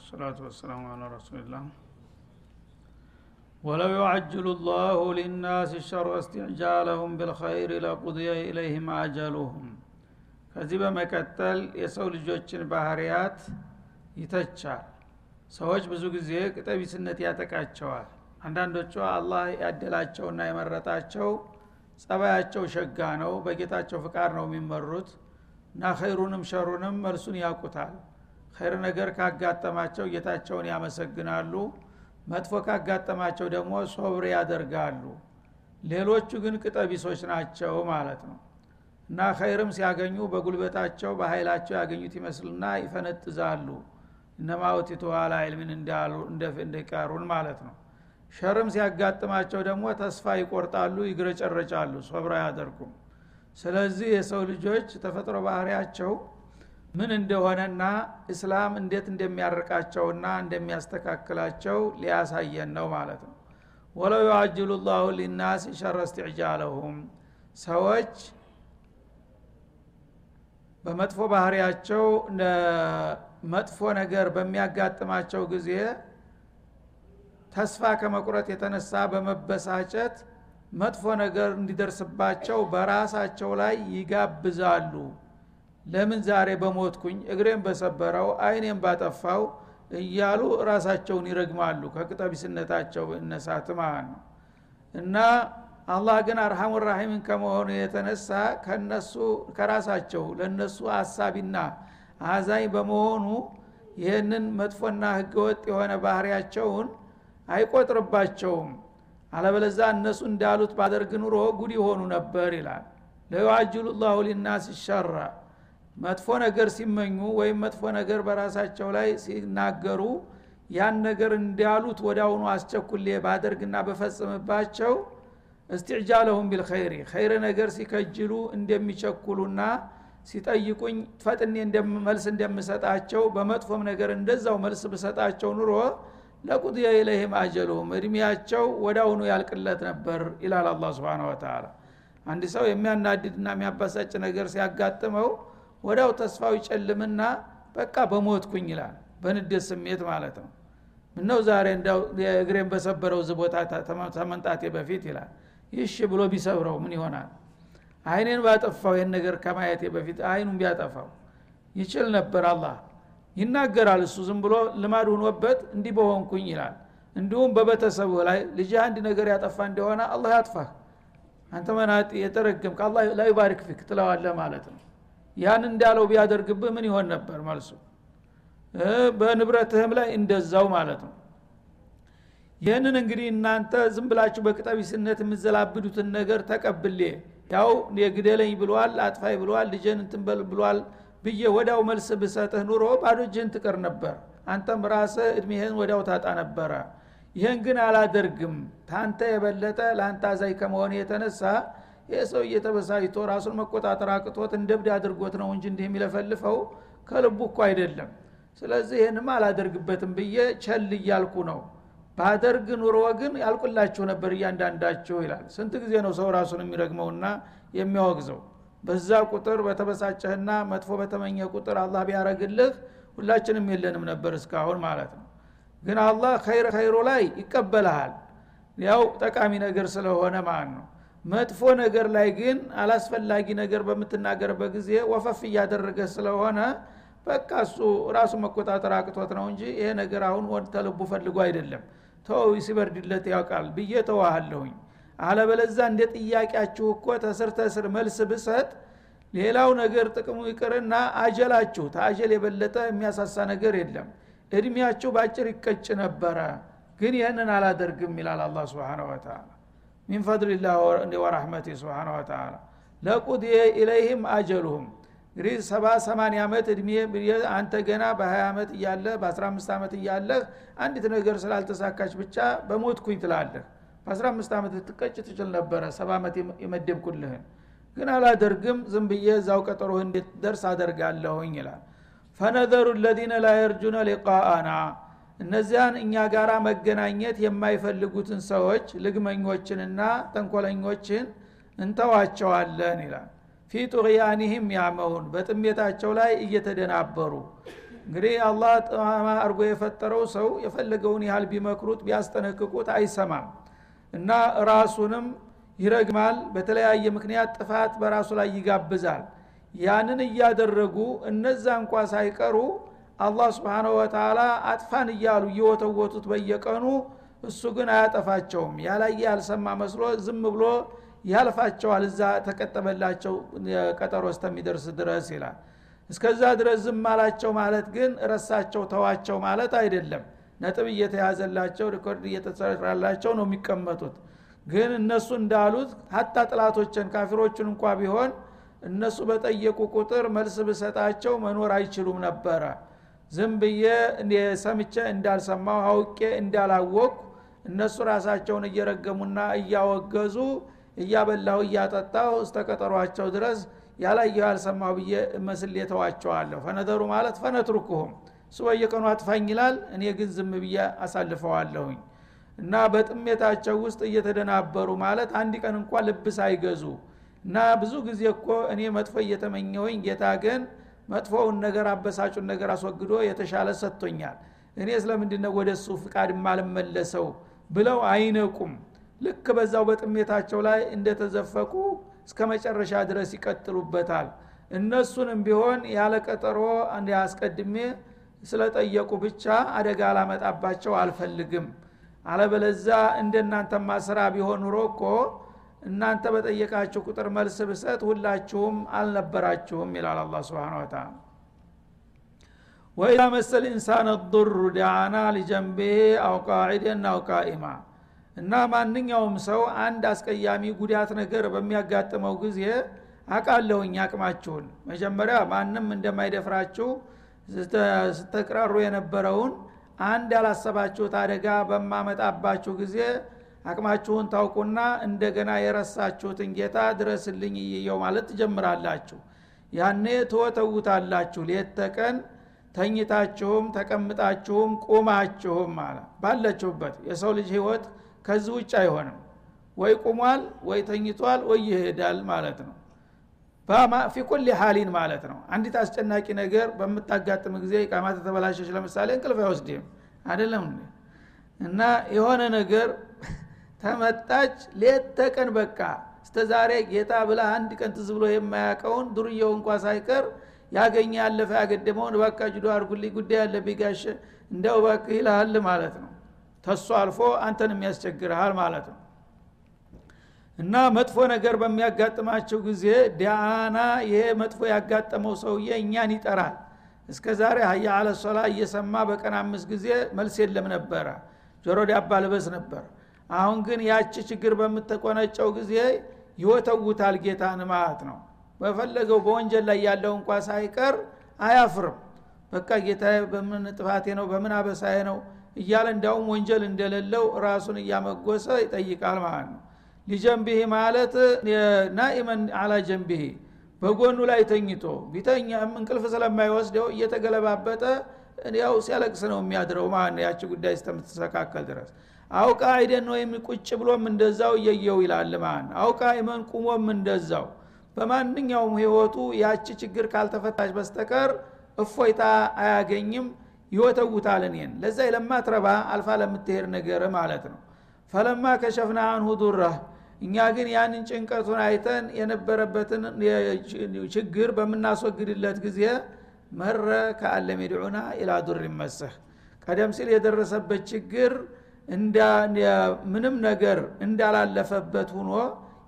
ሰላቱ ወሰላሙ አላ ረሱሊላህ ወለው ዩዓጅሉ ላሁ ሊናስ ሸር እስትዕጃለሁም ብልኸይር ለቁድየ ኢለይህም አጀሉሁም ከዚህ በመቀጠል የሰው ልጆችን ባህርያት ይተቻል። ሰዎች ብዙ ጊዜ ቅጠቢስነት ያጠቃቸዋል። አንዳንዶቹ አላህ ያደላቸውና የመረጣቸው ጸባያቸው ሸጋ ነው በጌታቸው ፍቃድ ነው የሚመሩት። እና ኸይሩንም ሸሩንም መልሱን ያውቁታል ኸይር ነገር ካጋጠማቸው ጌታቸውን ያመሰግናሉ። መጥፎ ካጋጠማቸው ደግሞ ሶብር ያደርጋሉ። ሌሎቹ ግን ቅጠቢሶች ናቸው ማለት ነው። እና ኸይርም ሲያገኙ በጉልበታቸው በኃይላቸው ያገኙት ይመስልና ይፈነጥዛሉ። እነማ ኡቲቱ አላ ዕልምን እንደቃሩን ማለት ነው። ሸርም ሲያጋጥማቸው ደግሞ ተስፋ ይቆርጣሉ ይግረጨረጫሉ ሶብር አያደርጉም። ስለዚህ የሰው ልጆች ተፈጥሮ ባህሪያቸው ምን እንደሆነና እስላም እንዴት እንደሚያርቃቸውና እንደሚያስተካክላቸው ሊያሳየን ነው ማለት ነው። ወለው ዩአጅሉ ላሁ ሊናስ ሸረ እስትዕጃለሁም። ሰዎች በመጥፎ ባህሪያቸው መጥፎ ነገር በሚያጋጥማቸው ጊዜ ተስፋ ከመቁረጥ የተነሳ በመበሳጨት መጥፎ ነገር እንዲደርስባቸው በራሳቸው ላይ ይጋብዛሉ ለምን ዛሬ በሞትኩኝ? እግሬን በሰበረው አይኔን ባጠፋው እያሉ ራሳቸውን ይረግማሉ ከቅጠቢስነታቸው እነሳት ማለት ነው። እና አላህ ግን አርሐሙ ራሒምን ከመሆኑ የተነሳ ከነሱ ከራሳቸው ለነሱ አሳቢና አዛኝ በመሆኑ ይህንን መጥፎና ህገወጥ የሆነ ባህሪያቸውን አይቆጥርባቸውም። አለበለዛ እነሱ እንዳሉት ባደርግ ኑሮ ጉድ ይሆኑ ነበር ይላል። ለዩአጅሉ ላሁ ሊናስ ሸራ መጥፎ ነገር ሲመኙ ወይም መጥፎ ነገር በራሳቸው ላይ ሲናገሩ ያን ነገር እንዳሉት ወዳውኑ አስቸኩሌ ባደርግና በፈጽምባቸው እስትዕጃለሁም ቢልኸይሪ ኸይር ነገር ሲከጅሉ እንደሚቸኩሉና ሲጠይቁኝ ፈጥኔ መልስ እንደምሰጣቸው በመጥፎም ነገር እንደዛው መልስ ብሰጣቸው ኑሮ ለቁድየ ኢለይህም አጀሉሁም እድሜያቸው ወዳውኑ ያልቅለት ነበር ይላል አላ ስብን ወተላ አንድ ሰው የሚያናድድና የሚያባሳጭ ነገር ሲያጋጥመው ወዳው ተስፋው ይጨልምና በቃ በሞትኩኝ ይላል። በንዴት ስሜት ማለት ነው። ምነው ዛሬ እንዳው እግሬን በሰበረው ዝ ተመንጣቴ በፊት ይላል። ይሽ ብሎ ቢሰብረው ምን ይሆናል? አይኔን ባጠፋው ይህን ነገር ከማየቴ በፊት አይኑን ቢያጠፋው ይችል ነበር አላህ። ይናገራል እሱ ዝም ብሎ ልማድ ሁኖበት እንዲህ በሆንኩኝ ይላል። እንዲሁም በቤተሰብህ ላይ ልጅ አንድ ነገር ያጠፋ እንደሆነ አላህ ያጥፋህ። አንተ መናጢ የተረገምክ አላ ላይ ባሪክ ፊክ ትለዋለህ ማለት ነው ያን እንዳለው ቢያደርግብህ ምን ይሆን ነበር መልሱ? በንብረትህም ላይ እንደዛው ማለት ነው። ይህንን እንግዲህ እናንተ ዝም ብላችሁ በቅጠቢስነት የምዘላብዱትን ነገር ተቀብሌ ያው የግደለኝ ብሏል አጥፋይ ብሏል ልጅን እንትንበል ብሏል ብዬ ወዳው መልስ ብሰጥህ ኑሮ ባዶ እጅህን ትቀር ነበር። አንተም ራስህ እድሜህን ወዳው ታጣ ነበረ። ይህን ግን አላደርግም። ታንተ የበለጠ ለአንተ አዛይ ከመሆን የተነሳ ይህ ሰው እየተበሳይቶ ራሱን መቆጣጠር አቅቶት እንደብድ አድርጎት ነው እንጂ እንዲህ የሚለፈልፈው ከልቡ እኮ አይደለም። ስለዚህ ይህንም አላደርግበትም ብዬ ቸል እያልኩ ነው። ባደርግ ኑሮ ግን ያልቁላችሁ ነበር እያንዳንዳችሁ ይላል። ስንት ጊዜ ነው ሰው ራሱን የሚረግመውና የሚያወግዘው? በዛ ቁጥር በተበሳጨህና መጥፎ በተመኘ ቁጥር አላህ ቢያረግልህ ሁላችንም የለንም ነበር እስካሁን ማለት ነው። ግን አላህ ኸይር ኸይሮ ላይ ይቀበልሃል። ያው ጠቃሚ ነገር ስለሆነ ማለት ነው መጥፎ ነገር ላይ ግን አላስፈላጊ ነገር በምትናገርበት ጊዜ ወፈፍ እያደረገ ስለሆነ በቃ እሱ ራሱ መቆጣጠር አቅቶት ነው እንጂ ይሄ ነገር አሁን ወድ ተልቡ ፈልጎ አይደለም። ተው ሲበርድለት ያውቃል ብዬ ተዋሃለሁኝ። አለበለዛ እንደ ጥያቄያችሁ እኮ ተስር ተስር መልስ ብሰጥ ሌላው ነገር ጥቅሙ ይቅርና አጀላችሁ ተአጀል የበለጠ የሚያሳሳ ነገር የለም። እድሜያችሁ በአጭር ይቀጭ ነበረ ግን ይህንን አላደርግም ይላል አላ ስብን ወተላ ሚን ፈድልላህ ወረሕመቲ ስብን ወተላ ለቁድየ ኢለይህም አጀሉሁም እንግዲህ ሰባ ሰማንያ ዓመት እድሜ አንተ ገና በ20 ዓመት እያለህ በ15 ዓመት እያለህ አንዲት ነገር ስላልተሳካች ብቻ በሞትኩኝ ትላለህ በ15 ዓመት ልትቀጭ ትችል ነበረ ሰባ ዓመት የመደብኩልህን ግን አላደርግም ዝም ብዬ እዛው ቀጠሮህ እንዴት ደርስ አደርጋለሁኝ ይላል ፈነዘሩ ለዚነ ላ የርጁነ ሊቃአና እነዚያን እኛ ጋር መገናኘት የማይፈልጉትን ሰዎች ልግመኞችንና ተንኮለኞችን እንተዋቸዋለን ይላል። ፊ ጡቅያኒህም ያመውን በጥሜታቸው ላይ እየተደናበሩ። እንግዲህ አላህ ጠማማ አርጎ የፈጠረው ሰው የፈለገውን ያህል ቢመክሩት ቢያስጠነቅቁት አይሰማም እና ራሱንም ይረግማል። በተለያየ ምክንያት ጥፋት በራሱ ላይ ይጋብዛል። ያንን እያደረጉ እነዛ እንኳ ሳይቀሩ አላህ ስብሓነሁ ወተላ አጥፋን እያሉ እየወተወቱት በየቀኑ እሱ ግን አያጠፋቸውም። ያላየ ያልሰማ መስሎ ዝም ብሎ ያልፋቸዋል። እዛ ተቀጠበላቸው ቀጠሮ እስከሚደርስ ድረስ ይላል። እስከዛ ድረስ ዝም አላቸው ማለት ግን ረሳቸው ተዋቸው ማለት አይደለም። ነጥብ እየተያዘላቸው record እየተሰራላቸው ነው የሚቀመጡት። ግን እነሱ እንዳሉት حتى ጠላቶችን ካፊሮችን እንኳ ቢሆን እነሱ በጠየቁ ቁጥር መልስ ብሰጣቸው መኖር አይችሉም ነበረ ዝም ብዬ ሰምቼ እንዳልሰማው አውቄ እንዳላወቅኩ እነሱ ራሳቸውን እየረገሙና እያወገዙ እያበላሁ እያጠጣሁ እስተቀጠሯቸው ድረስ ያላየሁ ያልሰማሁ ብዬ መስል የተዋቸዋለሁ ፈነዘሩ ማለት ፈነትሩክሁም እሱ በየቀኑ አጥፋኝ ይላል እኔ ግን ዝም ብዬ አሳልፈዋለሁኝ። እና በጥሜታቸው ውስጥ እየተደናበሩ ማለት አንድ ቀን እንኳ ልብስ አይገዙ እና ብዙ ጊዜ እኮ እኔ መጥፎ እየተመኘውኝ ጌታ ግን መጥፎውን ነገር አበሳጩን ነገር አስወግዶ የተሻለ ሰጥቶኛል። እኔ ስለምንድነው ወደ እሱ ፍቃድ ማልመለሰው ብለው አይነቁም። ልክ በዛው በጥሜታቸው ላይ እንደተዘፈቁ እስከ መጨረሻ ድረስ ይቀጥሉበታል። እነሱንም ቢሆን ያለ ቀጠሮ አስቀድሜ ስለጠየቁ ብቻ አደጋ አላመጣባቸው አልፈልግም። አለበለዛ እንደናንተማ ስራ ቢሆን ኑሮ እኮ እናንተ በጠየቃችሁ ቁጥር መልስ ብሰጥ ሁላችሁም አልነበራችሁም ይላል አላ ስብን ወተላ ወኢዛ መሰል ኢንሳን ضሩ ዳዓና ሊጀንቤ አው ቃዒደን አው ቃኢማ። እና ማንኛውም ሰው አንድ አስቀያሚ ጉዳት ነገር በሚያጋጥመው ጊዜ አቃለሁኝ አቅማችሁን። መጀመሪያ ማንም እንደማይደፍራችሁ ስተቅራሩ የነበረውን አንድ ያላሰባችሁት አደጋ በማመጣባችሁ ጊዜ አቅማችሁን ታውቁና እንደገና የረሳችሁትን ጌታ ድረስልኝ እየየው ማለት ትጀምራላችሁ። ያኔ ትወተውታላችሁ። ሌት ተቀን ተኝታችሁም ተቀምጣችሁም ቁማችሁም ማለት ባለችሁበት የሰው ልጅ ህይወት ከዚህ ውጭ አይሆንም። ወይ ቁሟል ወይ ተኝቷል ወይ ይሄዳል ማለት ነው። ፊ ኩል ሀሊን ማለት ነው። አንዲት አስጨናቂ ነገር በምታጋጥም ጊዜ ቃማ ተበላሸች ለምሳሌ እንቅልፍ አይወስድም አይደለም እና የሆነ ነገር ተመጣች ሌት ተቀን በቃ። እስተ ዛሬ ጌታ ብላ አንድ ቀን ትዝ ብሎ የማያውቀውን ዱርየው እንኳ ሳይቀር ያገኘ ያለፈ ያገደመውን በቃ ጅዶ አርጉልኝ ጉዳይ ያለብኝ ጋሸ እንደው በቅ ይልሃል ማለት ነው። ተሱ አልፎ አንተን የሚያስቸግርሃል ማለት ነው። እና መጥፎ ነገር በሚያጋጥማቸው ጊዜ ዳአና ይሄ መጥፎ ያጋጠመው ሰውዬ እኛን ይጠራል። እስከ ዛሬ ሀያ አለ እየሰማ በቀን አምስት ጊዜ መልስ የለም ነበረ። ጆሮ ዳባ ልበስ ነበር አሁን ግን ያቺ ችግር በምትቆነጨው ጊዜ ይወተውታል ጌታን ማለት ነው። በፈለገው በወንጀል ላይ ያለው እንኳ ሳይቀር አያፍርም። በቃ ጌታ በምን ጥፋቴ ነው? በምን አበሳዬ ነው? እያለ እንዲያውም ወንጀል እንደሌለው ራሱን እያመጎሰ ይጠይቃል ማለት ነው። ሊጀንብህ ማለት ናኢመን አላ ጀንብህ በጎኑ ላይ ተኝቶ ቢተኛም እንቅልፍ ስለማይወስደው እየተገለባበጠ ያው ሲያለቅስ ነው የሚያድረው ማለት ነው። ያቺ ጉዳይ እስከምትስተካከል ድረስ አውቃ አይደን ወይም ቁጭ ብሎም እንደዛው እየየው ይላል ማለት አውቃ ኢመን ቁሞም እንደዛው። በማንኛውም ህይወቱ ያቺ ችግር ካልተፈታች በስተቀር እፎይታ አያገኝም ይወተውታል እኔን። ለዛ ለማትረባ አልፋ ለምትሄድ ነገር ማለት ነው። ፈለማ ከሸፍና አንሁ ዱረህ እኛ ግን ያንን ጭንቀቱን አይተን የነበረበትን ችግር በምናስወግድለት ጊዜ መረ ከአለም ኢላ ዱር ይመሰህ ቀደም ሲል የደረሰበት ችግር ምንም ነገር እንዳላለፈበት ሁኖ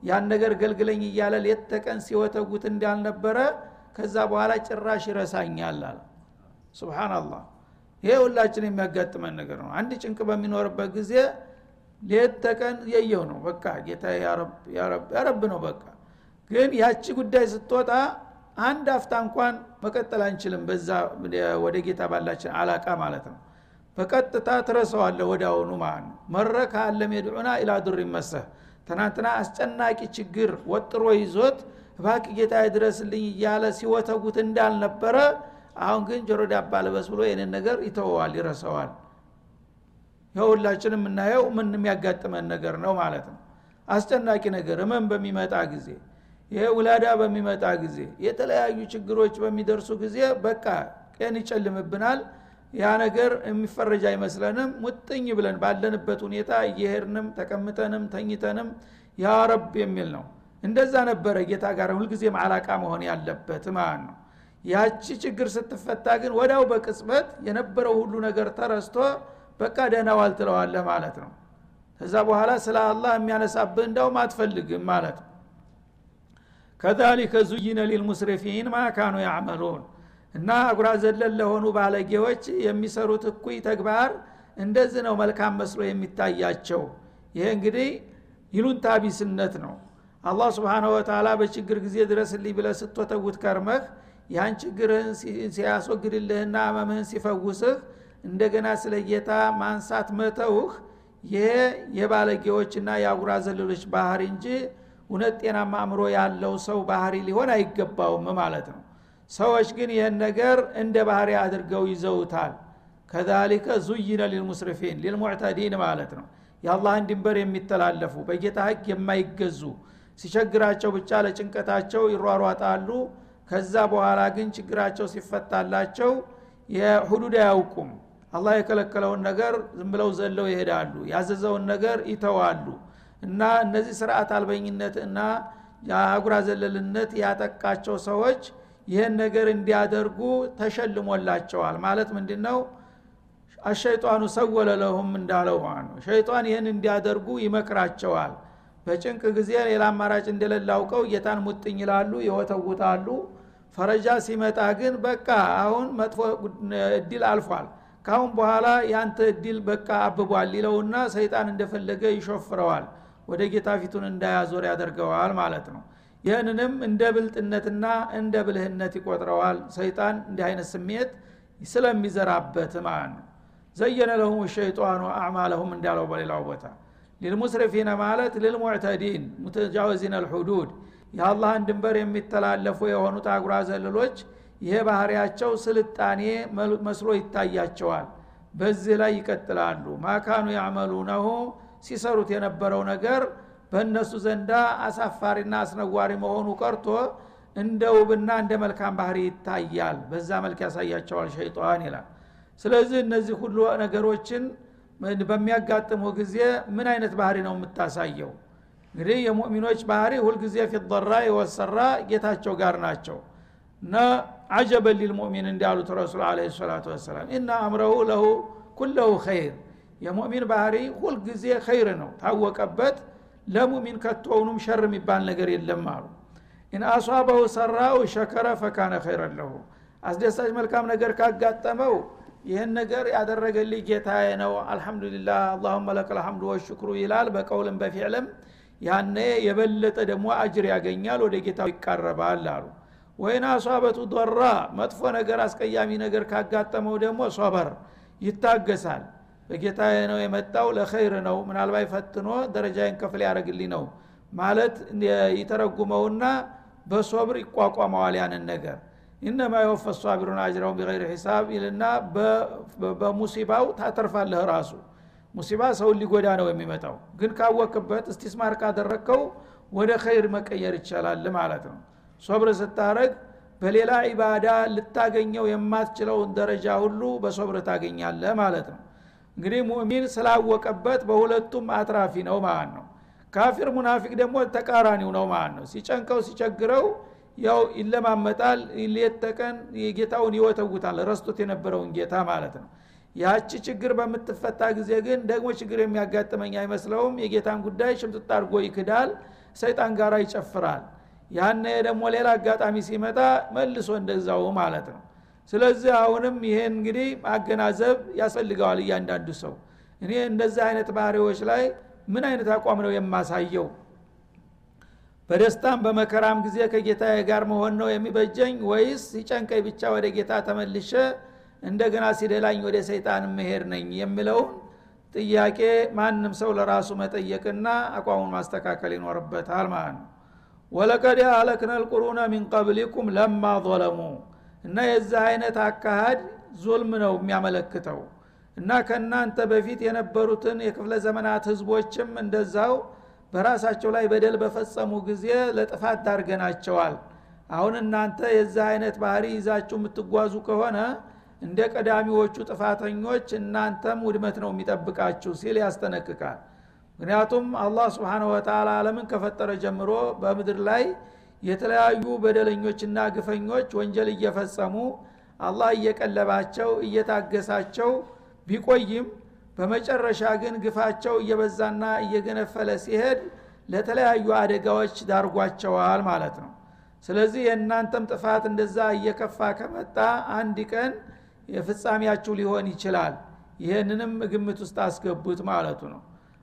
ያን ነገር ገልግለኝ እያለ ሌት ሲወተጉት እንዳልነበረ ከዛ በኋላ ጭራሽ ይረሳኛል አለ። ስብናላህ ይሄ ሁላችን የሚያጋጥመን ነገር ነው። አንድ ጭንቅ በሚኖርበት ጊዜ ሌት ተቀን የየው ነው። በቃ ጌታ ያረብ ነው በቃ። ግን ያቺ ጉዳይ ስትወጣ አንድ አፍታ እንኳን መቀጠል አንችልም በዛ ወደ ጌታ ባላችን አላቃ ማለት ነው በቀጥታ ትረሰዋለ ወደ አሁኑ ማለት ነው። ካለም የድዑና ኢላ ዱር ይመሰህ። ትናንትና አስጨናቂ ችግር ወጥሮ ይዞት እባክ ጌታ ይድረስልኝ እያለ ሲወተጉት እንዳልነበረ አሁን ግን ጆሮ ዳባ ልበስ ብሎ ይህንን ነገር ይተወዋል ይረሰዋል ይኸውላችን የምናየው ምን የሚያጋጥመን ነገር ነው ማለት ነው። አስጨናቂ ነገር እመን በሚመጣ ጊዜ ይሄ ውላዳ በሚመጣ ጊዜ የተለያዩ ችግሮች በሚደርሱ ጊዜ በቃ ቀን ይጨልምብናል ያ ነገር የሚፈረጅ አይመስለንም። ሙጥኝ ብለን ባለንበት ሁኔታ እየሄድንም ተቀምጠንም ተኝተንም ያ ረብ የሚል ነው። እንደዛ ነበረ ጌታ ጋር ሁልጊዜም አላቃ መሆን ያለበት ማለት ነው። ያቺ ችግር ስትፈታ ግን ወዳው በቅጽበት የነበረው ሁሉ ነገር ተረስቶ በቃ ደህናዋል ትለዋለህ ማለት ነው። ከዛ በኋላ ስለ አላህ የሚያነሳብህ እንዳውም አትፈልግም ማለት ነው። ከዛሊከ ዙይነ ሊልሙስሪፊን ማካኑ ያዕመሉን እና አጉራ ዘለል ለሆኑ ባለጌዎች የሚሰሩት እኩይ ተግባር እንደዚህ ነው መልካም መስሎ የሚታያቸው። ይሄ እንግዲህ ይሉንታ ቢስነት ነው። አላህ ስብሓነ ወተላ በችግር ጊዜ ድረስልኝ ብለ ስትወተውት ከርመህ ያን ችግርህን ሲያስወግድልህና አመምህን ሲፈውስህ እንደገና ስለ ጌታ ማንሳት መተውህ ይሄ የባለጌዎችና የአጉራ ዘለሎች ባህሪ እንጂ እውነት ጤናማ አእምሮ ያለው ሰው ባህሪ ሊሆን አይገባውም ማለት ነው ሰዎች ግን ይህን ነገር እንደ ባህሪ አድርገው ይዘውታል። ከዛሊከ ዙይነ ሊልሙስሪፊን ሊልሙዕተዲን ማለት ነው። የአላህን ድንበር የሚተላለፉ በጌታ ህግ የማይገዙ ሲቸግራቸው ብቻ ለጭንቀታቸው ይሯሯጣሉ። ከዛ በኋላ ግን ችግራቸው ሲፈታላቸው የሁዱድ አያውቁም። አላህ የከለከለውን ነገር ዝም ብለው ዘለው ይሄዳሉ። ያዘዘውን ነገር ይተዋሉ። እና እነዚህ ስርዓት አልበኝነት እና የአጉራ ዘለልነት ያጠቃቸው ሰዎች ይህን ነገር እንዲያደርጉ ተሸልሞላቸዋል። ማለት ምንድ ነው አሸይጣኑ ሰወለ ለሁም እንዳለው ነው። ሸይጣን ይህን እንዲያደርጉ ይመክራቸዋል። በጭንቅ ጊዜ ሌላ አማራጭ እንደሌለ አውቀው ጌታን ሙጥኝ ይላሉ ይወተውታሉ። ፈረጃ ሲመጣ ግን በቃ አሁን መጥፎ እድል አልፏል። ካሁን በኋላ ያንተ እድል በቃ አብቧል ይለውና ሰይጣን እንደፈለገ ይሾፍረዋል ወደ ጌታ ፊቱን እንዳያዞር ያደርገዋል ማለት ነው ይህንንም እንደ ብልጥነትና እንደ ብልህነት ይቆጥረዋል። ሰይጣን እንዲህ አይነት ስሜት ስለሚዘራበት ማለት ነው። ዘየነ ለሁም ሸይጣኑ አዕማለሁም እንዳለው በሌላው ቦታ። ሊልሙስሪፊነ ማለት ልልሙዕተዲን ሙተጃወዚን አልሑዱድ የአላህን ድንበር የሚተላለፉ የሆኑት አጉራ ዘልሎች ይሄ ባህሪያቸው ስልጣኔ መስሎ ይታያቸዋል። በዚህ ላይ ይቀጥላሉ። ማካኑ ያዕመሉነሁ ሲሰሩት የነበረው ነገር በእነሱ ዘንዳ አሳፋሪና አስነዋሪ መሆኑ ቀርቶ እንደ ውብና እንደ መልካም ባህሪ ይታያል። በዛ መልክ ያሳያቸዋል ሸይጣን ይላል። ስለዚህ እነዚህ ሁሉ ነገሮችን በሚያጋጥሙ ጊዜ ምን አይነት ባህሪ ነው የምታሳየው? እንግዲህ የሙእሚኖች ባህሪ ሁልጊዜ ፊضራ የወሰራ ጌታቸው ጋር ናቸው። እና عجبا للمؤمن እንዳሉት ረሱል عليه الصلاة والسلام إن أمره له كله خير። የሙእሚን ባህሪ ሁልጊዜ خير ነው ታወቀበት ለሙእሚን ከቶውኑም شر የሚባል ነገር የለም አሉ። إن أصابته سراء شكر فكان خيرا له። አስደሳች መልካም ነገር ካጋጠመው ይህን ነገር ያደረገልኝ ጌታዬ ነው። አልሐምዱሊላህ አላሁመ ለከ ልሐምዱ ወሽክሩ ይላል። በቀውልም በፊዕልም ያነ የበለጠ ደግሞ አጅር ያገኛል ወደ ጌታው ይቃረባል አሉ። ወይን አሷበቱ ዶራ መጥፎ ነገር አስቀያሚ ነገር ካጋጠመው ደግሞ ሶበር ይታገሳል በጌታ ነው የመጣው ለኸይር ነው። ምናልባት ፈትኖ ደረጃዬን ከፍል ያደረግልኝ ነው ማለት ይተረጉመውና በሶብር ይቋቋመዋል ያንን ነገር። ኢነማ የወፈ ሷቢሩን አጅረውን ቢገይር ሂሳብ ይልና በሙሲባው ታተርፋለህ ራሱ። ሙሲባ ሰውን ሊጎዳ ነው የሚመጣው። ግን ካወክበት እስቲስማር ካደረግከው ወደ ኸይር መቀየር ይቻላል ማለት ነው። ሶብር ስታረግ በሌላ ኢባዳ ልታገኘው የማትችለውን ደረጃ ሁሉ በሶብር ታገኛለህ ማለት ነው እንግዲህ ሙእሚን ስላወቀበት በሁለቱም አትራፊ ነው ማለት ነው። ካፊር ሙናፊቅ ደግሞ ተቃራኒው ነው ማለት ነው። ሲጨንቀው ሲቸግረው ያው ይለማመጣል ሌት ተቀን ጌታውን ይወተውታል። ረስቶት የነበረውን ጌታ ማለት ነው። ያቺ ችግር በምትፈታ ጊዜ ግን ደግሞ ችግር የሚያጋጥመኝ አይመስለውም። የጌታን ጉዳይ ሽምጥጥ አድርጎ ይክዳል ሰይጣን ጋር ይጨፍራል። ያነ ደግሞ ሌላ አጋጣሚ ሲመጣ መልሶ እንደዛው ማለት ነው ስለዚህ አሁንም ይሄን እንግዲህ ማገናዘብ ያስፈልገዋል እያንዳንዱ ሰው። እኔ እንደዚህ አይነት ባህሪዎች ላይ ምን አይነት አቋም ነው የማሳየው? በደስታም በመከራም ጊዜ ከጌታ ጋር መሆን ነው የሚበጀኝ ወይስ ሲጨንቀኝ ብቻ ወደ ጌታ ተመልሸ እንደገና ሲደላኝ ወደ ሰይጣን መሄድ ነኝ የሚለውን ጥያቄ ማንም ሰው ለራሱ መጠየቅና አቋሙን ማስተካከል ይኖርበታል ማለት ነው። ወለቀድ አለክነ ልቁሩነ ሚን ቀብሊኩም ለማ ظለሙ እና የዚህ አይነት አካሃድ ዙልም ነው የሚያመለክተው። እና ከእናንተ በፊት የነበሩትን የክፍለ ዘመናት ህዝቦችም እንደዛው በራሳቸው ላይ በደል በፈጸሙ ጊዜ ለጥፋት ዳርገናቸዋል። አሁን እናንተ የዚህ አይነት ባህሪ ይዛችሁ የምትጓዙ ከሆነ እንደ ቀዳሚዎቹ ጥፋተኞች እናንተም ውድመት ነው የሚጠብቃችሁ ሲል ያስጠነቅቃል። ምክንያቱም አላህ ስብሓን ወተላ አለምን ከፈጠረ ጀምሮ በምድር ላይ የተለያዩ በደለኞችና ግፈኞች ወንጀል እየፈጸሙ አላህ እየቀለባቸው እየታገሳቸው ቢቆይም በመጨረሻ ግን ግፋቸው እየበዛና እየገነፈለ ሲሄድ ለተለያዩ አደጋዎች ዳርጓቸዋል ማለት ነው። ስለዚህ የእናንተም ጥፋት እንደዛ እየከፋ ከመጣ አንድ ቀን የፍጻሜያችሁ ሊሆን ይችላል። ይህንንም ግምት ውስጥ አስገቡት ማለቱ ነው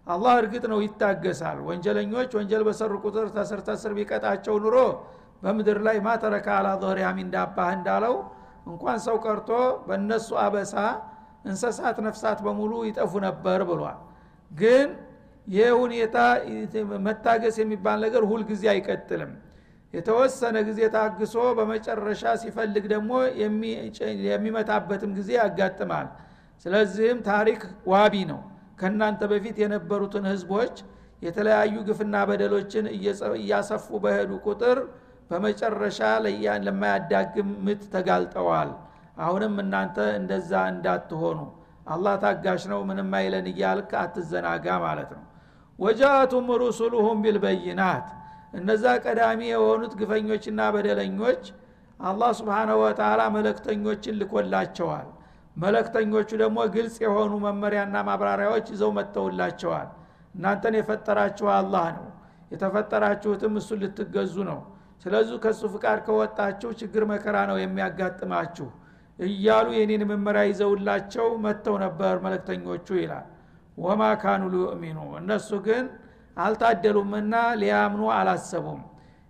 አላህ እርግጥ ነው ይታገሳል። ወንጀለኞች ወንጀል በሰሩ ቁጥር ተስር ተስር ቢቀጣቸው ኑሮ በምድር ላይ ማተረካ አላ ظهሪያም እንዳባህ እንዳለው እንኳን ሰው ቀርቶ በእነሱ አበሳ እንሰሳት ነፍሳት በሙሉ ይጠፉ ነበር ብሏል። ግን ይህ ሁኔታ መታገስ የሚባል ነገር ሁልጊዜ አይቀጥልም። የተወሰነ ጊዜ ታግሶ በመጨረሻ ሲፈልግ ደግሞ የሚመታበትም ጊዜ ያጋጥማል። ስለዚህም ታሪክ ዋቢ ነው ከእናንተ በፊት የነበሩትን ህዝቦች የተለያዩ ግፍና በደሎችን እያሰፉ በሄዱ ቁጥር በመጨረሻ ለማያዳግም ምት ተጋልጠዋል። አሁንም እናንተ እንደዛ እንዳትሆኑ። አላህ ታጋሽ ነው ምንም አይለን እያልክ አትዘናጋ ማለት ነው። ወጃቱም ሩሱሉሁም ቢልበይናት። እነዛ ቀዳሚ የሆኑት ግፈኞችና በደለኞች አላህ ስብሓናሁ ወተላ መለክተኞችን ልኮላቸዋል መለክተኞቹ ደግሞ ግልጽ የሆኑ መመሪያና ማብራሪያዎች ይዘው መጥተውላቸዋል። እናንተን የፈጠራችሁ አላህ ነው። የተፈጠራችሁትም እሱን ልትገዙ ነው። ስለዚህ ከእሱ ፍቃድ ከወጣችሁ ችግር መከራ ነው የሚያጋጥማችሁ እያሉ የኔን መመሪያ ይዘውላቸው መጥተው ነበር መለክተኞቹ ይላል። ወማ ካኑ ሊዩእሚኑ እነሱ ግን አልታደሉምና ሊያምኑ አላሰቡም።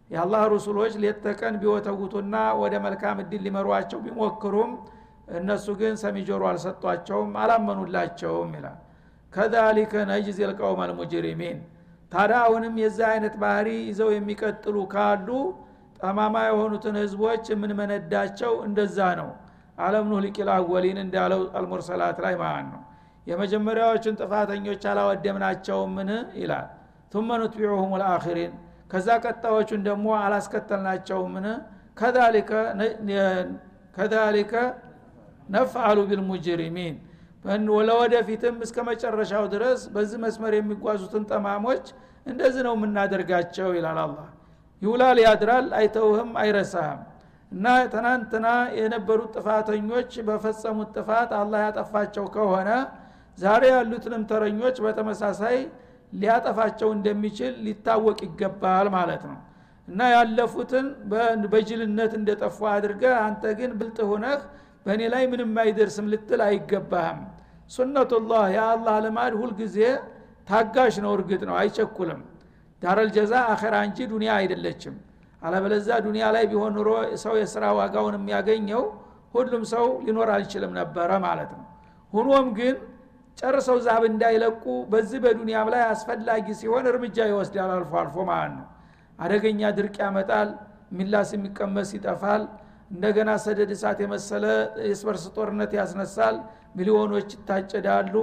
የአላህ ሩሱሎች ሌት ተቀን ቢወተውቱና ወደ መልካም እድል ሊመሯቸው ቢሞክሩም እነሱ ግን ሰሚጆሮ አልሰጧቸውም አላመኑላቸውም ይላል። ከዛሊከ ነጅዝ ልቀውም አልሙጅሪሚን። ታዲያ አሁንም የዛ አይነት ባህሪ ይዘው የሚቀጥሉ ካሉ ጠማማ የሆኑትን ህዝቦች የምንመነዳቸው እንደዛ ነው። አለም ኑህ ሊቂል እንዳለው አልሙርሰላት ላይ ማለት ነው። የመጀመሪያዎቹን ጥፋተኞች አላወደምናቸውምን? ይላል። ቱመ ኑትቢዑሁም ልአኪሪን ከዛ ቀጣዮቹን ደግሞ አላስከተልናቸውምን? ከዛሊከ ነፍአሉ ቢልሙጅሪሚን። ለወደፊትም እስከ መጨረሻው ድረስ በዚህ መስመር የሚጓዙትን ጠማሞች እንደዚህ ነው የምናደርጋቸው ይላል አላ ይውላል ያድራል አይተውህም አይረሳህም። እና ትናንትና የነበሩት ጥፋተኞች በፈጸሙት ጥፋት አላህ ያጠፋቸው ከሆነ ዛሬ ያሉትንም ተረኞች በተመሳሳይ ሊያጠፋቸው እንደሚችል ሊታወቅ ይገባል ማለት ነው። እና ያለፉትን በጅልነት እንደጠፉ አድርገ አንተ ግን ብልጥ ሁነህ በእኔ ላይ ምንም አይደርስም ልትል አይገባህም። ሱነቱላህ የአላህ ልማድ ሁልጊዜ ታጋሽ ነው። እርግጥ ነው አይቸኩልም። ዳረል ጀዛ አኸራ እንጂ ዱኒያ አይደለችም። አለበለዛ ዱኒያ ላይ ቢሆን ኑሮ ሰው የስራ ዋጋውን የሚያገኘው ሁሉም ሰው ሊኖር አልችልም ነበረ ማለት ነው። ሁኖም ግን ጨርሰው ዛብ እንዳይለቁ በዚህ በዱንያም ላይ አስፈላጊ ሲሆን እርምጃ ይወስዳል አልፎ አልፎ ማለት ነው። አደገኛ ድርቅ ያመጣል ሚላስ የሚቀመስ ይጠፋል እንደገና ሰደድ እሳት የመሰለ የስበርስ ጦርነት ያስነሳል። ሚሊዮኖች ይታጨዳሉ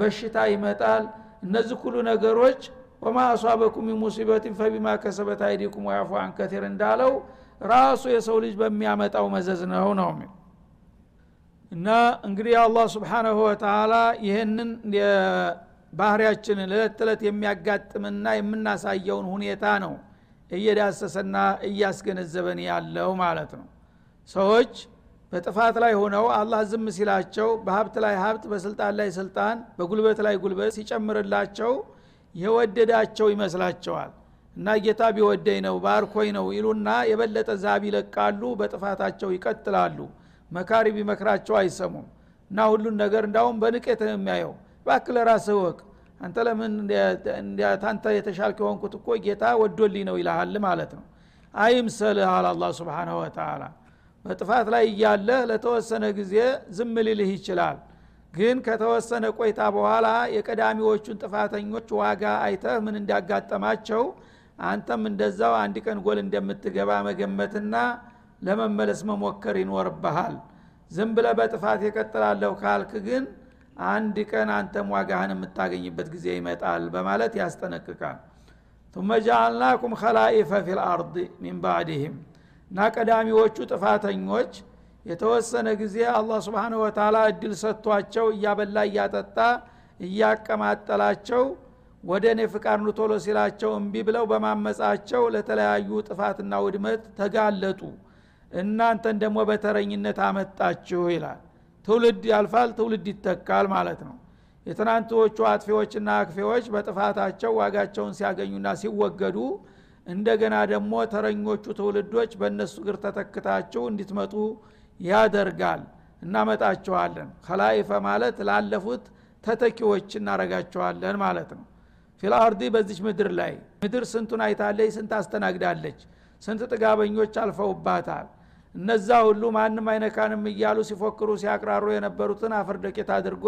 በሽታ ይመጣል። እነዚህ ሁሉ ነገሮች ወማ አሷበኩም ሙሲበትን ፈቢማ ከሰበት አይዲኩም ወያፉ አን ከቲር እንዳለው ራሱ የሰው ልጅ በሚያመጣው መዘዝ ነው ነው እና እንግዲህ አላህ ስብሓናሁ ወተላ ይህንን ባህሪያችንን እለት ተዕለት የሚያጋጥምና የምናሳየውን ሁኔታ ነው እየዳሰሰና እያስገነዘበን ያለው ማለት ነው። ሰዎች በጥፋት ላይ ሆነው አላህ ዝም ሲላቸው በሀብት ላይ ሀብት በስልጣን ላይ ስልጣን በጉልበት ላይ ጉልበት ሲጨምርላቸው የወደዳቸው ይመስላቸዋል። እና ጌታ ቢወደኝ ነው ባርኮኝ ነው ይሉና የበለጠ ዛብ ይለቃሉ በጥፋታቸው ይቀጥላሉ። መካሪ ቢመክራቸው አይሰሙም። እና ሁሉን ነገር እንዳውም በንቄት የሚያየው። ባክ ለራስህ ወቅ አንተ ለምን ታንተ የተሻልክ የሆንኩት እኮ ጌታ ወዶልኝ ነው ይልሃል ማለት ነው። አይምሰልህ አለ አላ ስብን ወተላ በጥፋት ላይ እያለ ለተወሰነ ጊዜ ዝም ሊልህ ይችላል። ግን ከተወሰነ ቆይታ በኋላ የቀዳሚዎቹን ጥፋተኞች ዋጋ አይተህ ምን እንዳጋጠማቸው አንተም እንደዛው አንድ ቀን ጎል እንደምትገባ መገመትና ለመመለስ መሞከር ይኖርብሃል። ዝም ብለህ በጥፋት እቀጥላለሁ ካልክ ግን አንድ ቀን አንተም ዋጋህን የምታገኝበት ጊዜ ይመጣል በማለት ያስጠነቅቃል። ثم جعلناكم خلائف في الأرض من بعدهم እና ቀዳሚዎቹ ጥፋተኞች የተወሰነ ጊዜ አላህ سبحانه وتعالى እድል ሰጥቷቸው እያበላ እያጠጣ እያቀማጠላቸው ወደ እኔ ፍቃድ ቶሎ ሲላቸው እምቢ ብለው በማመጻቸው ለተለያዩ ጥፋትና ውድመት ተጋለጡ። እናንተን ደግሞ በተረኝነት አመጣችሁ ይላል። ትውልድ ያልፋል ትውልድ ይተካል ማለት ነው። የትናንቶቹ አጥፊዎችና አክፌዎች በጥፋታቸው ዋጋቸውን ሲያገኙና ሲወገዱ እንደገና ደግሞ ተረኞቹ ትውልዶች በእነሱ ግር ተተክታችሁ እንዲትመጡ ያደርጋል። እናመጣቸዋለን። ከላይፈ ማለት ላለፉት ተተኪዎች እናረጋቸዋለን ማለት ነው። ፊልአርዲ በዚች ምድር ላይ ምድር ስንቱን አይታለች ስንት አስተናግዳለች ስንት ጥጋበኞች አልፈውባታል እነዛ ሁሉ ማንም አይነካንም እያሉ ሲፎክሩ ሲያቅራሩ የነበሩትን አፈር ደቄት አድርጎ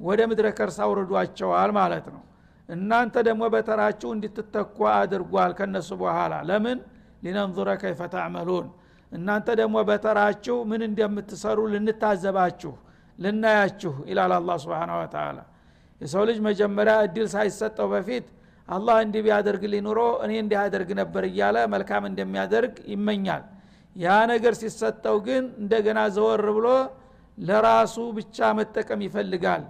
ወደ ምድረ ከርሳ አውርዷቸዋል ማለት ነው። እናንተ ደግሞ በተራችሁ እንድትተኩ አድርጓል ከነሱ በኋላ። ለምን? ሊነንظረ ከይፈ ተዕመሉን። እናንተ ደግሞ በተራችሁ ምን እንደምትሰሩ ልንታዘባችሁ ልናያችሁ ይላል አላ ስብን ወተላ የሰው ልጅ መጀመሪያ እድል ሳይሰጠው በፊት አላህ እንዲህ ቢያደርግልኝ ኑሮ እኔ እንዲህ አደርግ ነበር እያለ መልካም እንደሚያደርግ ይመኛል ያ ነገር ሲሰጠው ግን እንደገና ዘወር ብሎ ለራሱ ብቻ መጠቀም ይፈልጋል።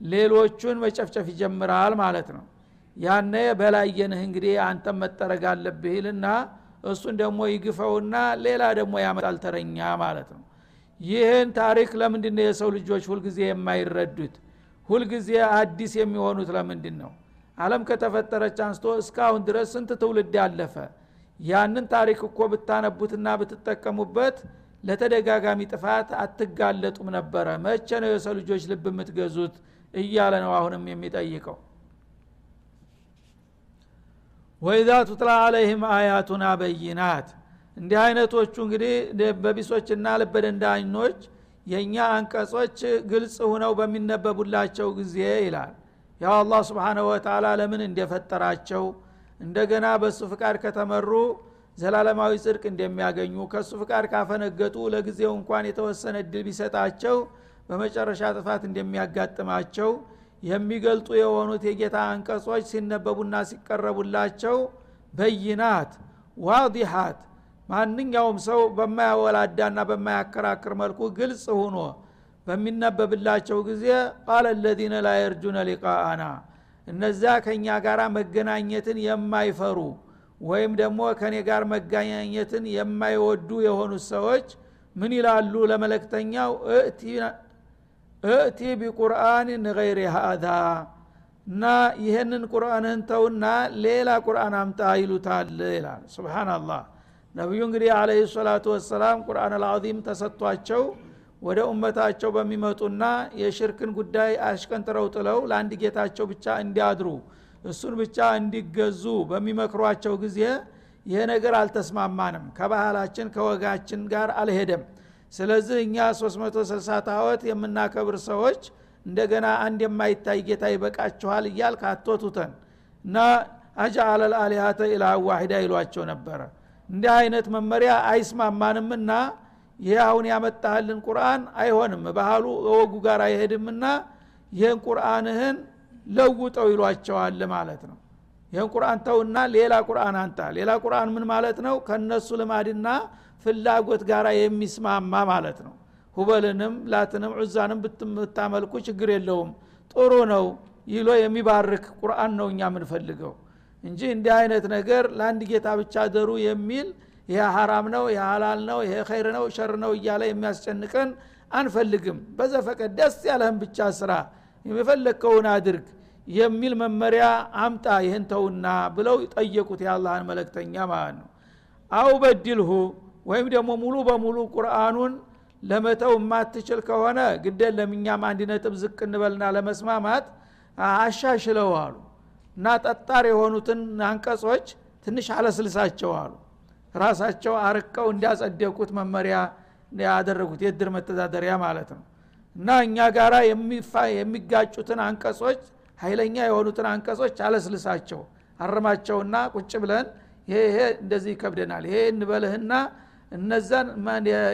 ሌሎቹን መጨፍጨፍ ይጀምራል ማለት ነው። ያነ በላየንህ እንግዲህ አንተም መጠረግ አለብህ ይልና እሱን ደግሞ ይግፈውና ሌላ ደግሞ ያመጣል ተረኛ ማለት ነው። ይህን ታሪክ ለምንድን የሰው ልጆች ሁልጊዜ የማይረዱት? ሁልጊዜ አዲስ የሚሆኑት ለምንድን ነው አለም ከተፈጠረች አንስቶ እስካሁን ድረስ ስንት ትውልድ ያለፈ ያንን ታሪክ እኮ ብታነቡትና ብትጠቀሙበት ለተደጋጋሚ ጥፋት አትጋለጡም ነበረ። መቼ ነው የሰው ልጆች ልብ የምትገዙት? እያለ ነው አሁንም የሚጠይቀው። ወይዛ ቱትላ አለይህም አያቱና በይናት። እንዲህ አይነቶቹ እንግዲህ በቢሶችና ልበደንዳኞች የእኛ አንቀጾች ግልጽ ሁነው በሚነበቡላቸው ጊዜ ይላል። ያው አላህ ስብሓነሁ ወተላ ለምን እንደፈጠራቸው እንደገና በእሱ ፍቃድ ከተመሩ ዘላለማዊ ጽድቅ እንደሚያገኙ ከእሱ ፍቃድ ካፈነገጡ ለጊዜው እንኳን የተወሰነ እድል ቢሰጣቸው በመጨረሻ ጥፋት እንደሚያጋጥማቸው የሚገልጡ የሆኑት የጌታ አንቀጾች ሲነበቡና ሲቀረቡላቸው በይናት ዋዲሃት ማንኛውም ሰው በማያወላዳና በማያከራክር መልኩ ግልጽ ሁኖ በሚነበብላቸው ጊዜ ቃለ ለዚነ ላ የርጁነ ሊቃአና እነዚያ ከእኛ ጋር መገናኘትን የማይፈሩ ወይም ደግሞ ከእኔ ጋር መገናኘትን የማይወዱ የሆኑት ሰዎች ምን ይላሉ? ለመለክተኛው እእቲ ቢቁርአን ገይር ሃዛ እና ይህንን ቁርአንህን ተውና ሌላ ቁርአን አምጣ ይሉታል ይላል። ስብናላህ ነቢዩ እንግዲህ አለህ ሰላቱ ወሰላም ቁርአን አልዓዚም ተሰጥቷቸው ወደ ኡመታቸው በሚመጡና የሽርክን ጉዳይ አሽቀንጥረው ጥለው ለአንድ ጌታቸው ብቻ እንዲያድሩ እሱን ብቻ እንዲገዙ በሚመክሯቸው ጊዜ ይሄ ነገር አልተስማማንም። ከባህላችን ከወጋችን ጋር አልሄደም። ስለዚህ እኛ 360 ታወት የምናከብር ሰዎች እንደገና አንድ የማይታይ ጌታ ይበቃችኋል እያል ካቶቱተን እና አጃአለ ልአሊሃተ ኢላ ዋሂዳ ይሏቸው ነበረ። እንዲህ አይነት መመሪያ አይስማማንምና ይህ አሁን ያመጣህልን ቁርአን አይሆንም። ባህሉ ወጉ ጋር አይሄድምና ይህን ቁርአንህን ለውጠው ይሏቸዋል ማለት ነው። ይህን ቁርአን ተውና ሌላ ቁርአን አንታ ሌላ ቁርአን ምን ማለት ነው? ከነሱ ልማድና ፍላጎት ጋር የሚስማማ ማለት ነው። ሁበልንም ላትንም ዑዛንም ብታመልኩ ችግር የለውም። ጥሩ ነው ይሎ የሚባርክ ቁርአን ነው እኛ የምንፈልገው። እንጂ እንዲህ አይነት ነገር ለአንድ ጌታ ብቻ ደሩ የሚል ይሄ ሐራም ነው ይሄ ሀላል ነው ይሄ ኸይር ነው ሸር ነው እያለ የሚያስጨንቀን አንፈልግም። በዘፈቀድ ደስ ያለህን ብቻ ስራ የፈለግከውን አድርግ የሚል መመሪያ አምጣ ይህን ተውና ብለው ጠየቁት የአላህን መለክተኛ ማለት ነው። አው በድልሁ ወይም ደግሞ ሙሉ በሙሉ ቁርአኑን ለመተው የማትችል ከሆነ ግደን ለምኛም አንድ ነጥብ ዝቅ እንበልና ለመስማማት አሻሽለው አሉ። እና ጠጣር የሆኑትን አንቀጾች ትንሽ አለስልሳቸው አሉ ራሳቸው አርቀው እንዲያጸደቁት መመሪያ ያደረጉት የድር መተዳደሪያ ማለት ነው። እና እኛ ጋራ የሚጋጩትን አንቀጾች ኃይለኛ የሆኑትን አንቀጾች አለስልሳቸው አርማቸውና ቁጭ ብለን ይሄ ይሄ እንደዚህ ይከብደናል ይሄ እንበልህና እነዛን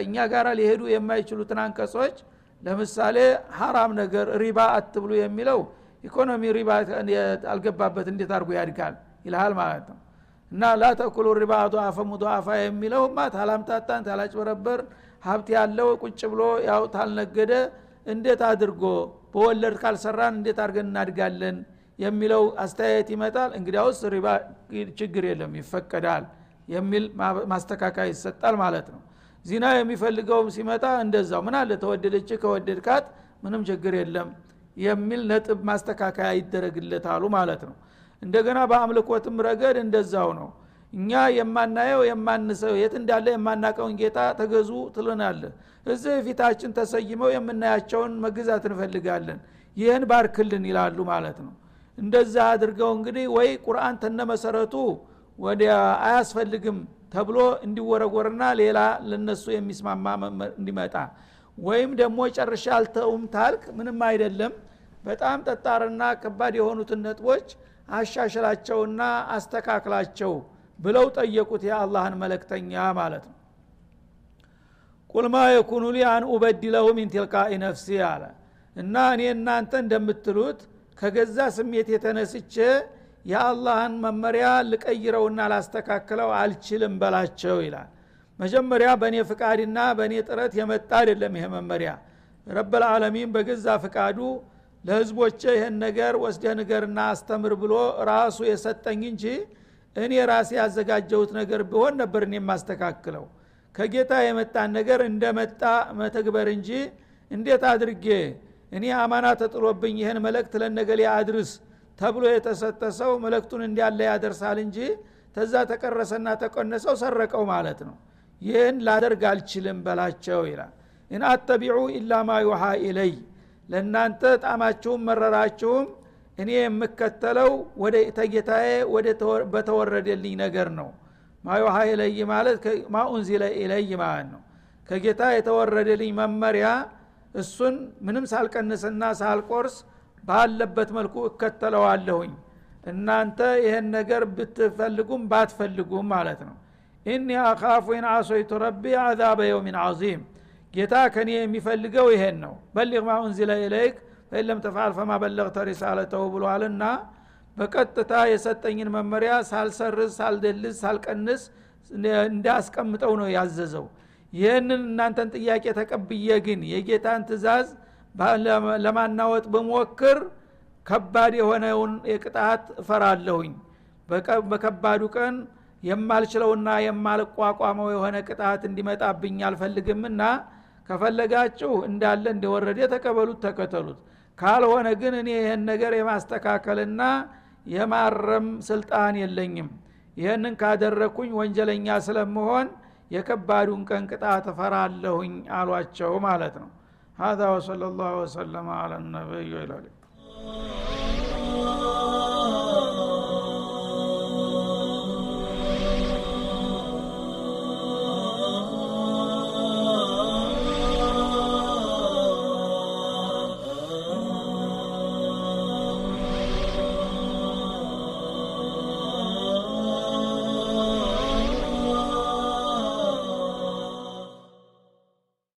እኛ ጋር ሊሄዱ የማይችሉትን አንቀጾች ለምሳሌ ሀራም ነገር ሪባ አትብሉ የሚለው ኢኮኖሚ ሪባ አልገባበት እንዴት አድርጎ ያድጋል ይልሃል ማለት ነው እና ላተኩሉ ሪባ ዱአፈ ሙዱአፋ የሚለው ማ ታላምታታን ታላጭበረበር ሀብት ያለው ቁጭ ብሎ ያው ታልነገደ እንዴት አድርጎ በወለድ ካልሰራን እንዴት አድርገን እናድጋለን የሚለው አስተያየት ይመጣል። እንግዲያውስ ሪባ ችግር የለም ይፈቀዳል የሚል ማስተካከያ ይሰጣል ማለት ነው። ዚና የሚፈልገውም ሲመጣ እንደዛው ምን አለ? ተወደደች ከወደድካት ምንም ችግር የለም የሚል ነጥብ ማስተካከያ ይደረግለታሉ ማለት ነው እንደገና በአምልኮትም ረገድ እንደዛው ነው። እኛ የማናየው የማንሰው የት እንዳለ የማናቀውን ጌታ ተገዙ ትልናለ እዚህ ፊታችን ተሰይመው የምናያቸውን መግዛት እንፈልጋለን። ይህን ባርክልን ይላሉ ማለት ነው። እንደዛ አድርገው እንግዲህ ወይ ቁርአን ተነመሰረቱ ወደ አያስፈልግም ተብሎ እንዲወረወርና ሌላ ለነሱ የሚስማማ እንዲመጣ። ወይም ደግሞ ጨርሻ አልተውም ታልክ ምንም አይደለም። በጣም ጠጣርና ከባድ የሆኑትን ነጥቦች አሻሽላቸውና አስተካክላቸው ብለው ጠየቁት የአላህን መለክተኛ ማለት ነው። ቁልማ የኩኑ ሊ አን ኡበድለሁ ሚን ቲልቃኢ ነፍሲ አለ። እና እኔ እናንተ እንደምትሉት ከገዛ ስሜት የተነስቼ የአላህን መመሪያ ልቀይረውና ላስተካክለው አልችልም በላቸው ይላል። መጀመሪያ በእኔ ፍቃድና በእኔ ጥረት የመጣ አይደለም ይሄ መመሪያ። ረበልዓለሚን በገዛ ፍቃዱ ለህዝቦቼ ይህን ነገር ወስደህ ንገርና አስተምር ብሎ ራሱ የሰጠኝ እንጂ እኔ ራሴ ያዘጋጀሁት ነገር ቢሆን ነበር እኔ የማስተካክለው። ከጌታ የመጣን ነገር እንደመጣ መተግበር እንጂ እንዴት አድርጌ እኔ አማና ተጥሎብኝ ይህን መልእክት ለነገሌ አድርስ ተብሎ የተሰጠ ሰው መልእክቱን እንዳለ ያደርሳል እንጂ ተዛ ተቀረሰና ተቆነሰው ሰረቀው ማለት ነው። ይህን ላደርግ አልችልም በላቸው ይላል። إن أتبع إلا ما يوحى إلي ለእናንተ ጣማችሁም መረራችሁም እኔ የምከተለው ወደ ተጌታዬ ወደ በተወረደልኝ ነገር ነው። ما يوحى إلي ማለት ما أنزل إلي ማለት ነው። ከጌታ የተወረደልኝ መመሪያ እሱን ምንም ሳልቀንስና ሳልቆርስ ባለበት መልኩ እከተለዋለሁኝ። እናንተ ይህን ነገር ብትፈልጉም ባትፈልጉም ማለት ነው። إني أخاف إن عصيت ربي عذاب يوم عظيم ጌታ ከኔ የሚፈልገው ይሄን ነው። بلغ ما إليك فإن لم تفعل فما بلغت رسالته ብሏልና በቀጥታ የሰጠኝን መመሪያ ሳልሰርዝ ሳልደልዝ ሳልቀንስ እንዳስቀምጠው ነው ያዘዘው። ይህንን እናንተን ጥያቄ ተቀብዬ ግን የጌታን ትእዛዝ ለማናወጥ በሞክር ከባድ የሆነውን የቅጣት እፈራለሁኝ። በከባዱ ቀን የማልችለውና የማልቋቋመው የሆነ ቅጣት እንዲመጣብኝ አልፈልግምና ከፈለጋችሁ እንዳለ እንደወረደ ተቀበሉት ተከተሉት ካልሆነ ግን እኔ ይህን ነገር የማስተካከልና የማረም ስልጣን የለኝም ይህንን ካደረግኩኝ ወንጀለኛ ስለመሆን የከባዱን ቀን ቅጣት እፈራለሁኝ አሏቸው ማለት ነው هذا وصلى الله وسلم على النبي وعلى اله